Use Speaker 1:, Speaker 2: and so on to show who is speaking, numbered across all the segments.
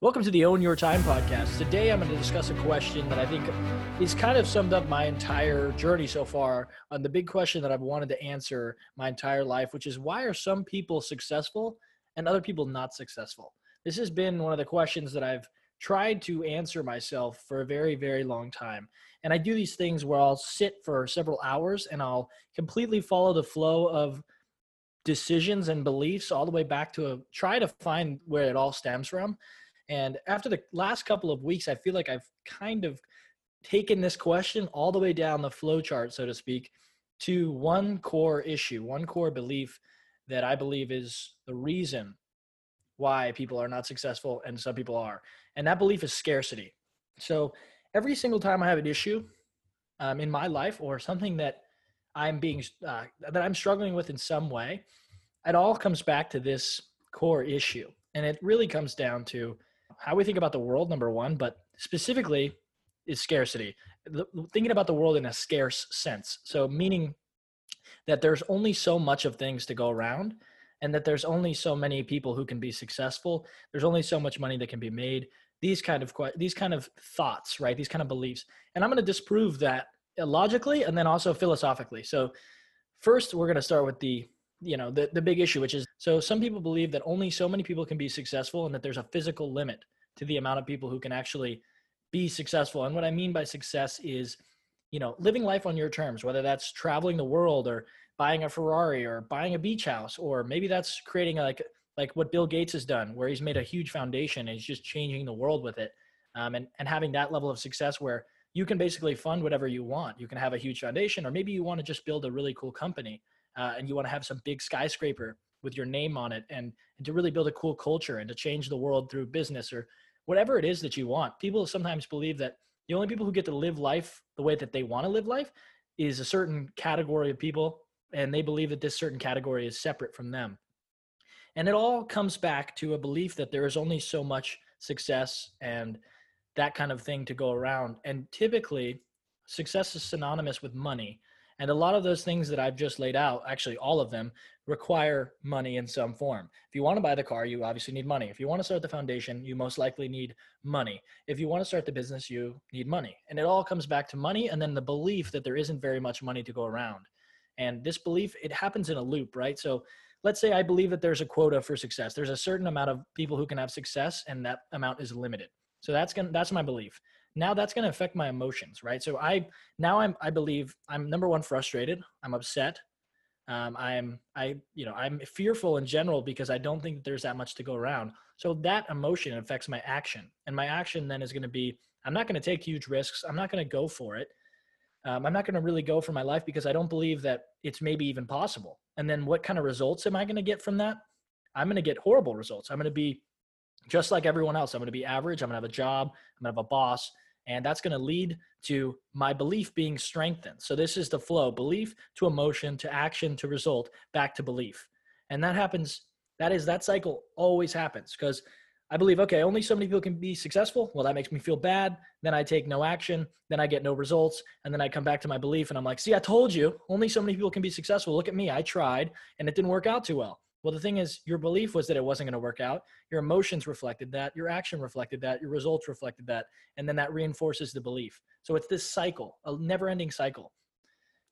Speaker 1: Welcome to the Own Your Time podcast. Today I'm going to discuss a question that I think is kind of summed up my entire journey so far on the big question that I've wanted to answer my entire life, which is why are some people successful and other people not successful? This has been one of the questions that I've tried to answer myself for a very, very long time. And I do these things where I'll sit for several hours and I'll completely follow the flow of decisions and beliefs all the way back to a, try to find where it all stems from and after the last couple of weeks, I feel like I've kind of taken this question all the way down the flow chart, so to speak, to one core issue, one core belief that I believe is the reason why people are not successful and some people are. And that belief is scarcity. So every single time I have an issue um, in my life or something that I'm being uh, that I'm struggling with in some way, it all comes back to this core issue. And it really comes down to how we think about the world, number one, but specifically is scarcity. The, thinking about the world in a scarce sense. So, meaning that there's only so much of things to go around and that there's only so many people who can be successful. There's only so much money that can be made. These kind of these kind of thoughts, right? These kind of beliefs. And I'm going to disprove that logically and then also philosophically. So, first we're going to start with the you know the, the big issue which is so some people believe that only so many people can be successful and that there's a physical limit to the amount of people who can actually be successful. And what i mean by success is you know living life on your terms whether that's traveling the world or buying a ferrari or buying a beach house or maybe that's creating like like what bill gates has done where he's made a huge foundation and he's just changing the world with it. Um, and, and having that level of success where you can basically fund whatever you want. You can have a huge foundation or maybe you want to just build a really cool company uh, and you want to have some big skyscraper with your name on it and, and to really build a cool culture and to change the world through business or whatever it is that you want. People sometimes believe that the only people who get to live life the way that they want to live life is a certain category of people and they believe that this certain category is separate from them. And it all comes back to a belief that there is only so much success and that kind of thing to go around. And typically, success is synonymous with money. And a lot of those things that I've just laid out, actually all of them, require money in some form. If you want to buy the car, you obviously need money. If you want to start the foundation, you most likely need money. If you want to start the business, you need money. And it all comes back to money and then the belief that there isn't very much money to go around. And this belief, it happens in a loop, right? So let's say I believe that there's a quota for success. There's a certain amount of people who can have success and that amount is limited. So that's going to that's my belief now that's going to affect my emotions right? So i now i'm i believe i'm number one frustrated. I'm upset. Um, i'm i you know i'm fearful in general because i don't think there's that much to go around. So that emotion affects my action and my action then is going to be i'm not going to take huge risks. I'm not going to go for it. Um, i'm not going to really go for my life because i don't believe that it's maybe even possible. And then what kind of results am i going to get from that? I'm going to get horrible results. I'm going to be just like everyone else. I'm going to be average. I'm going to have a job. I'm going to have a boss. And that's going to lead to my belief being strengthened. So this is the flow belief to emotion to action to result back to belief. And that happens, that is, that cycle always happens because I believe, okay, only so many people can be successful. Well, that makes me feel bad. Then I take no action. Then I get no results. And then I come back to my belief and I'm like, see, I told you, only so many people can be successful. Look at me. I tried and it didn't work out too well. Well, the thing is, your belief was that it wasn't going to work out. Your emotions reflected that. Your action reflected that. Your results reflected that. And then that reinforces the belief. So it's this cycle, a never ending cycle.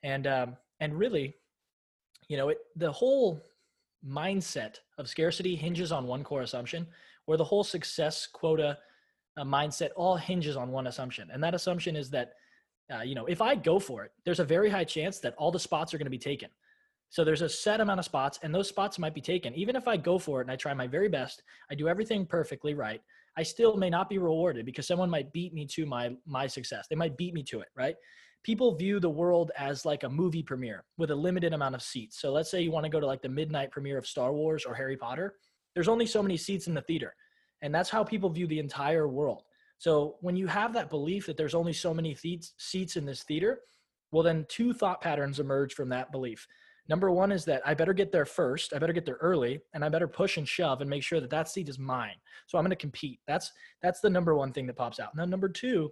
Speaker 1: And, um, and really, you know, it, the whole mindset of scarcity hinges on one core assumption, where the whole success quota uh, mindset all hinges on one assumption. And that assumption is that, uh, you know, if I go for it, there's a very high chance that all the spots are going to be taken. So there's a set amount of spots, and those spots might be taken. Even if I go for it and I try my very best, I do everything perfectly right. I still may not be rewarded because someone might beat me to my my success. They might beat me to it, right? People view the world as like a movie premiere with a limited amount of seats. So let's say you want to go to like the midnight premiere of Star Wars or Harry Potter. There's only so many seats in the theater. And that's how people view the entire world. So when you have that belief that there's only so many seats seats in this theater, well then two thought patterns emerge from that belief. Number one is that I better get there first. I better get there early, and I better push and shove and make sure that that seat is mine. So I'm going to compete. That's that's the number one thing that pops out. Now, number two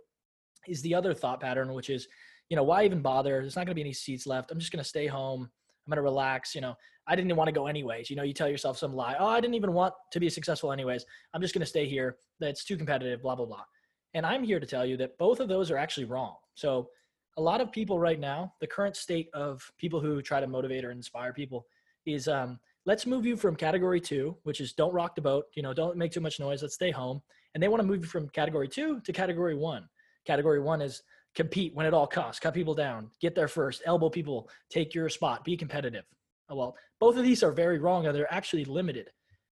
Speaker 1: is the other thought pattern, which is, you know, why even bother? There's not going to be any seats left. I'm just going to stay home. I'm going to relax. You know, I didn't want to go anyways. You know, you tell yourself some lie. Oh, I didn't even want to be successful anyways. I'm just going to stay here. That's too competitive, blah, blah, blah. And I'm here to tell you that both of those are actually wrong. So, a lot of people right now, the current state of people who try to motivate or inspire people is um, let's move you from category two, which is don't rock the boat, you know, don't make too much noise, let's stay home. And they want to move you from category two to category one. Category one is compete when it all costs, cut people down, get there first, elbow people, take your spot, be competitive. Oh, well, both of these are very wrong and they're actually limited.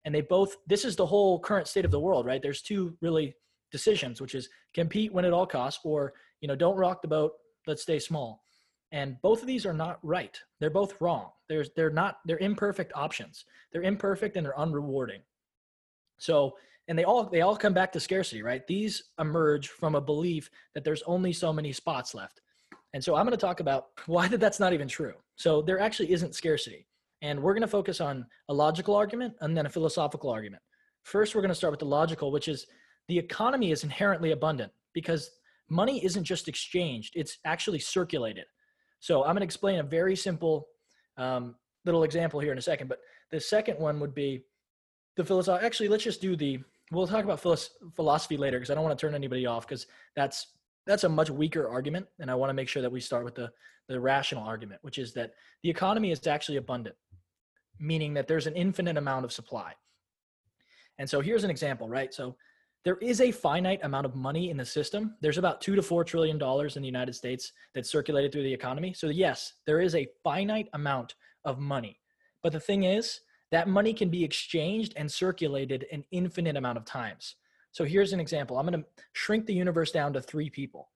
Speaker 1: And they both, this is the whole current state of the world, right? There's two really decisions, which is compete when it all costs or, you know, don't rock the boat, let's stay small. And both of these are not right. They're both wrong. There's, they're not, they're imperfect options. They're imperfect and they're unrewarding. So and they all they all come back to scarcity right these emerge from a belief that there's only so many spots left and so i'm going to talk about why that that's not even true so there actually isn't scarcity and we're going to focus on a logical argument and then a philosophical argument first we're going to start with the logical which is the economy is inherently abundant because money isn't just exchanged it's actually circulated so i'm going to explain a very simple um, little example here in a second but the second one would be the philosophy actually let's just do the we'll talk about philosophy later because I don't want to turn anybody off because that's that's a much weaker argument, and I want to make sure that we start with the the rational argument, which is that the economy is actually abundant, meaning that there's an infinite amount of supply. And so here's an example, right? So there is a finite amount of money in the system. There's about two to four trillion dollars in the United States that's circulated through the economy. So yes, there is a finite amount of money. But the thing is, that money can be exchanged and circulated an infinite amount of times. So here's an example. I'm going to shrink the universe down to three people.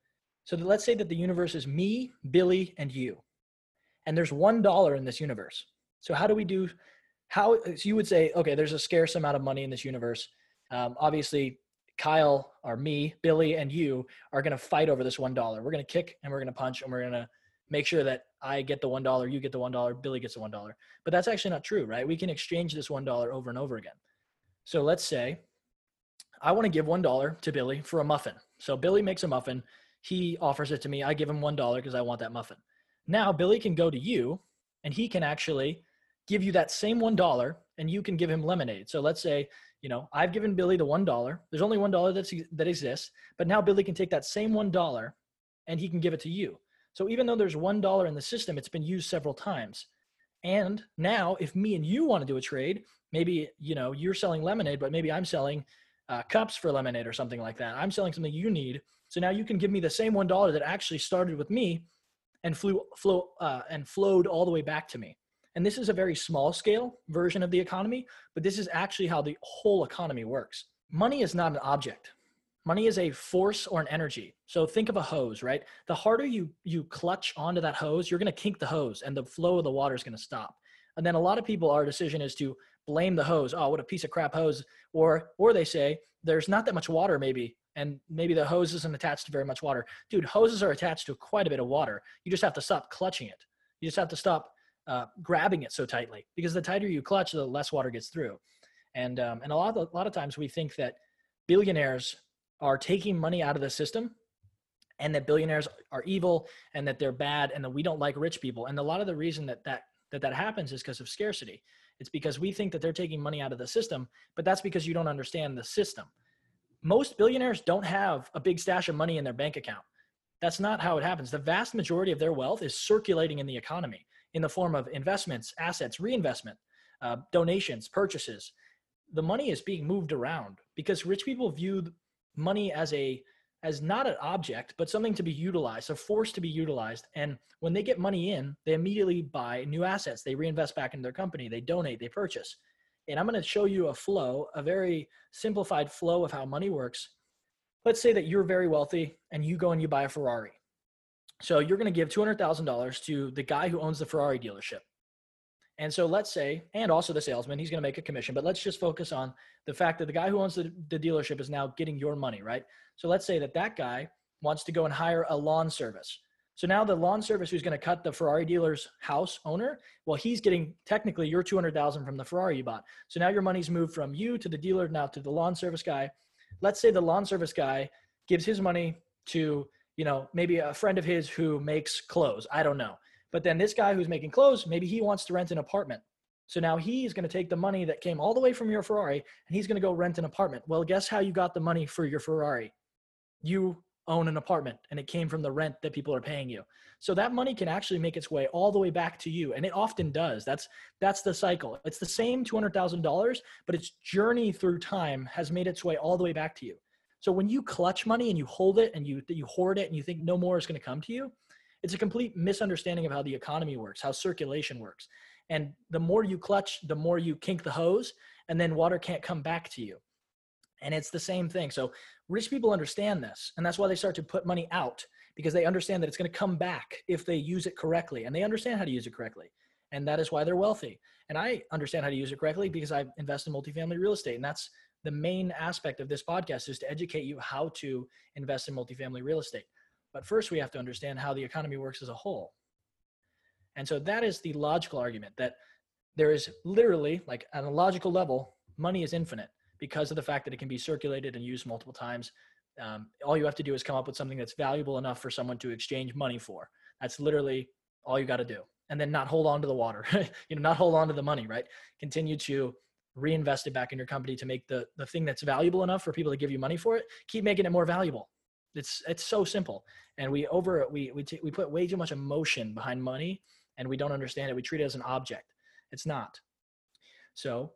Speaker 1: So let's say that the universe is me, Billy, and you. And there's one dollar in this universe. So how do we do? How so you would say, okay, there's a scarce amount of money in this universe. Um, obviously, Kyle or me, Billy, and you are going to fight over this one dollar. We're going to kick and we're going to punch and we're going to make sure that I get the one dollar, you get the one dollar, Billy gets the one dollar. But that's actually not true, right? We can exchange this one dollar over and over again. So let's say I want to give one dollar to Billy for a muffin. So Billy makes a muffin, he offers it to me, I give him one dollar because I want that muffin. Now Billy can go to you and he can actually give you that same one dollar and you can give him lemonade. So let's say, you know, I've given Billy the one dollar. There's only one dollar that exists, but now Billy can take that same one dollar and he can give it to you. So even though there's one dollar in the system, it's been used several times. And now, if me and you want to do a trade, maybe you know you're selling lemonade, but maybe I'm selling uh, cups for lemonade or something like that. I'm selling something you need, so now you can give me the same one dollar that actually started with me, and flew flow uh, and flowed all the way back to me. And this is a very small scale version of the economy, but this is actually how the whole economy works. Money is not an object. Money is a force or an energy. So think of a hose, right? The harder you you clutch onto that hose, you're going to kink the hose and the flow of the water is going to stop. And then a lot of people our decision is to blame the hose. Oh, what a piece of crap hose. Or or they say there's not that much water maybe and maybe the hose isn't attached to very much water. Dude, hoses are attached to quite a bit of water. You just have to stop clutching it. You just have to stop uh, grabbing it so tightly because the tighter you clutch, the less water gets through. And um, and a lot of, a lot of times we think that billionaires are taking money out of the system and that billionaires are evil and that they're bad and that we don't like rich people. And a lot of the reason that that that, that happens is because of scarcity. It's because we think that they're taking money out of the system but that's because you don't understand the system. Most billionaires don't have a big stash of money in their bank account. That's not how it happens. The vast majority of their wealth is circulating in the economy in the form of investments assets reinvestment uh, donations purchases the money is being moved around because rich people view money as a as not an object but something to be utilized a force to be utilized. And when they get money in they immediately buy new assets. They reinvest back into their company. They donate. They purchase. And i'm going to show you a flow a very simplified flow of how money works. Let's say that you're very wealthy and you go and you buy a ferrari so you're going to give $200000 to the guy who owns the ferrari dealership and so let's say, and also the salesman, he's going to make a commission, but let's just focus on the fact that the guy who owns the, the dealership is now getting your money, right? So let's say that that guy wants to go and hire a lawn service. So now the lawn service who's going to cut the Ferrari dealer's house owner, well, he's getting technically your 200,000 from the Ferrari you bought. So now your money's moved from you to the dealer now to the lawn service guy. Let's say the lawn service guy gives his money to, you know, maybe a friend of his who makes clothes. I don't know. But then this guy who's making clothes, maybe he wants to rent an apartment. So now he's going to take the money that came all the way from your Ferrari and he's going to go rent an apartment. Well, guess how you got the money for your Ferrari? You own an apartment and it came from the rent that people are paying you. So that money can actually make its way all the way back to you and it often does. That's that's the cycle. It's the same $200,000, but its journey through time has made its way all the way back to you. So when you clutch money and you hold it and you you hoard it and you think no more is going to come to you, it's a complete misunderstanding of how the economy works, how circulation works. And the more you clutch, the more you kink the hose and then water can't come back to you. And it's the same thing. So rich people understand this, and that's why they start to put money out because they understand that it's going to come back if they use it correctly, and they understand how to use it correctly, and that is why they're wealthy. And I understand how to use it correctly because I invest in multifamily real estate, and that's the main aspect of this podcast is to educate you how to invest in multifamily real estate. But first, we have to understand how the economy works as a whole. And so that is the logical argument that there is literally, like on a logical level, money is infinite because of the fact that it can be circulated and used multiple times. Um, all you have to do is come up with something that's valuable enough for someone to exchange money for. That's literally all you got to do. And then not hold on to the water, you know, not hold on to the money, right? Continue to reinvest it back in your company to make the, the thing that's valuable enough for people to give you money for it. Keep making it more valuable. It's, it's so simple. And we over, we, we, t- we put way too much emotion behind money and we don't understand it. We treat it as an object. It's not. So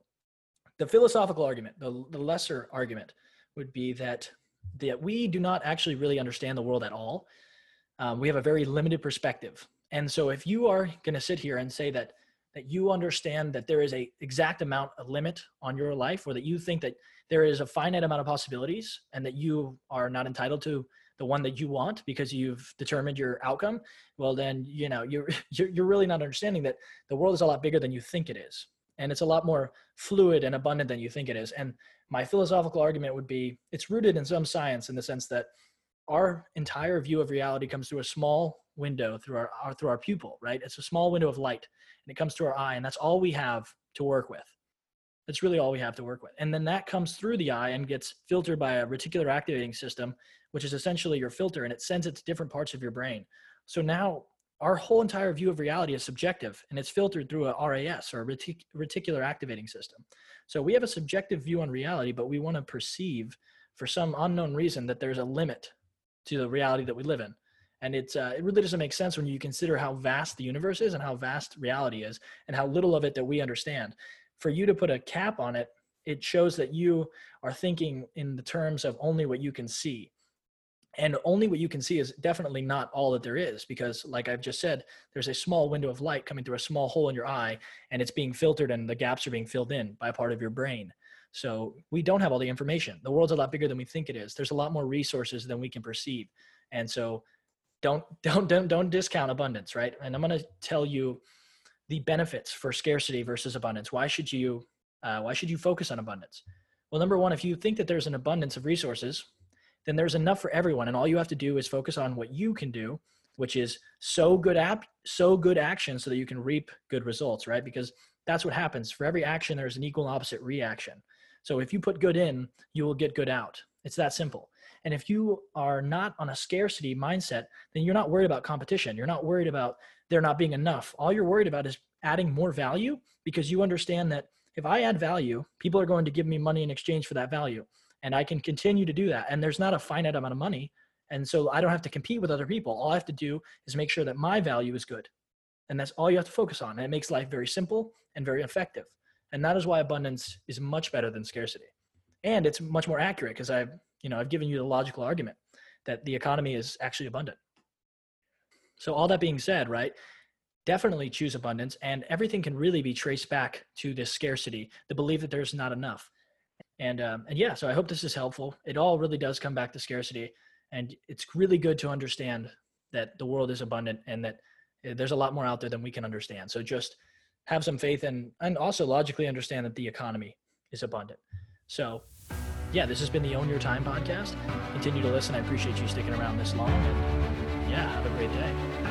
Speaker 1: the philosophical argument, the, the lesser argument, would be that that we do not actually really understand the world at all. Um, we have a very limited perspective, and so if you are going to sit here and say that that you understand that there is a exact amount, a limit on your life, or that you think that there is a finite amount of possibilities, and that you are not entitled to the one that you want because you've determined your outcome, well then you know you're you're, you're really not understanding that the world is a lot bigger than you think it is and it's a lot more fluid and abundant than you think it is. And my philosophical argument would be it's rooted in some science in the sense that our entire view of reality comes through a small window through our, our through our pupil, right? It's a small window of light and it comes through our eye and that's all we have to work with. That's really all we have to work with. And then that comes through the eye and gets filtered by a reticular activating system, which is essentially your filter and it sends it to different parts of your brain. So now our whole entire view of reality is subjective and it's filtered through a RAS or a retic- reticular activating system. So we have a subjective view on reality, but we want to perceive for some unknown reason that there's a limit to the reality that we live in. And it's, uh, it really doesn't make sense when you consider how vast the universe is and how vast reality is and how little of it that we understand. For you to put a cap on it, it shows that you are thinking in the terms of only what you can see. And only what you can see is definitely not all that there is because like i've just said there's a small window of light coming through a small hole in your eye and it's being filtered and the gaps are being filled in by a part of your brain. So we don't have all the information. The world's a lot bigger than we think it is. There's a lot more resources than we can perceive. And so don't don't don't don't discount abundance right and i'm going to tell you the benefits for scarcity versus abundance why should you uh, why should you focus on abundance well number one if you think that there's an abundance of resources then there's enough for everyone. And all you have to do is focus on what you can do, which is so good app, so good action so that you can reap good results, right? Because that's what happens. For every action, there's an equal opposite reaction. So if you put good in, you will get good out. It's that simple. And if you are not on a scarcity mindset, then you're not worried about competition. You're not worried about there not being enough. All you're worried about is adding more value because you understand that if I add value, people are going to give me money in exchange for that value and I can continue to do that. And there's not a finite amount of money. And so I don't have to compete with other people. All I have to do is make sure that my value is good. And that's all you have to focus on. And it makes life very simple and very effective. And that is why abundance is much better than scarcity. And it's much more accurate because I've, you know, I've given you the logical argument that the economy is actually abundant. So all that being said, right? Definitely choose abundance and everything can really be traced back to this scarcity, the belief that there's not enough and um, and yeah so i hope this is helpful it all really does come back to scarcity and it's really good to understand that the world is abundant and that eh, there's a lot more out there than we can understand so just have some faith and and also logically understand that the economy is abundant so yeah this has been the own your time podcast. Continue to listen. I appreciate you sticking around this long. And yeah have a great day